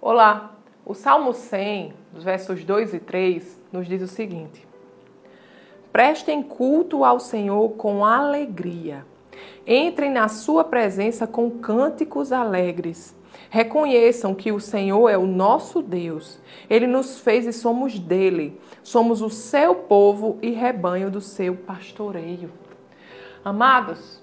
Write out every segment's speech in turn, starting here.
Olá, o Salmo 100, versos 2 e 3, nos diz o seguinte: Prestem culto ao Senhor com alegria. Entrem na sua presença com cânticos alegres. Reconheçam que o Senhor é o nosso Deus. Ele nos fez e somos dele. Somos o seu povo e rebanho do seu pastoreio. Amados,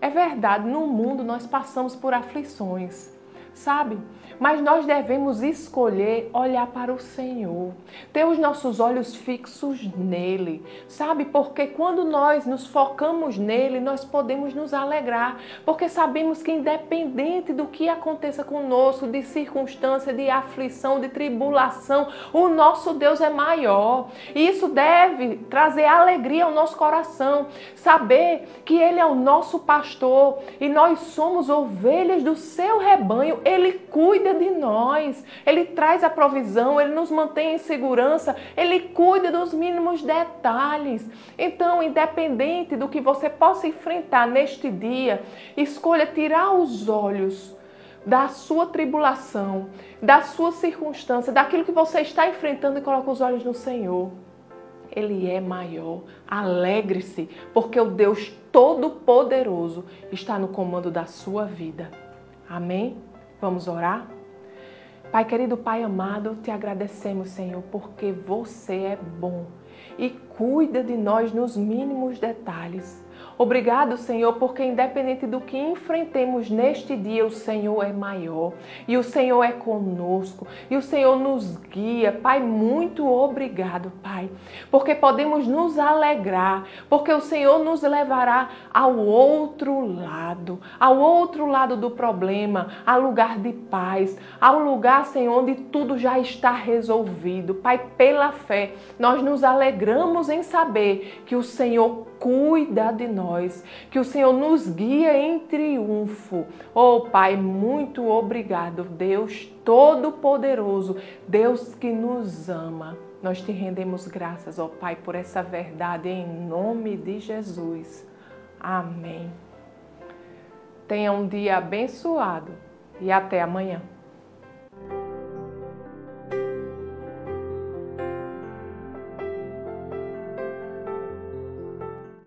é verdade, no mundo nós passamos por aflições sabe? Mas nós devemos escolher olhar para o Senhor, ter os nossos olhos fixos nele, sabe? Porque quando nós nos focamos nele, nós podemos nos alegrar, porque sabemos que, independente do que aconteça conosco, de circunstância, de aflição, de tribulação, o nosso Deus é maior. E isso deve trazer alegria ao nosso coração, saber que ele é o nosso pastor e nós somos ovelhas do seu rebanho ele cuida de nós, Ele traz a provisão, Ele nos mantém em segurança, Ele cuida dos mínimos detalhes. Então, independente do que você possa enfrentar neste dia, escolha tirar os olhos da sua tribulação, da sua circunstância, daquilo que você está enfrentando e coloque os olhos no Senhor. Ele é maior. Alegre-se, porque o Deus Todo-Poderoso está no comando da sua vida. Amém? Vamos orar? Pai querido, Pai amado, te agradecemos, Senhor, porque você é bom e cuida de nós nos mínimos detalhes. Obrigado, Senhor, porque independente do que enfrentemos neste dia, o Senhor é maior e o Senhor é conosco e o Senhor nos guia. Pai, muito obrigado, Pai, porque podemos nos alegrar, porque o Senhor nos levará ao outro lado, ao outro lado do problema, ao lugar de paz, ao lugar, Senhor, onde tudo já está resolvido. Pai, pela fé, nós nos alegramos em saber que o Senhor cuida de nós, que o Senhor nos guia em triunfo. Oh, Pai, muito obrigado, Deus Todo-Poderoso, Deus que nos ama. Nós te rendemos graças, ó oh, Pai, por essa verdade em nome de Jesus. Amém. Tenha um dia abençoado e até amanhã.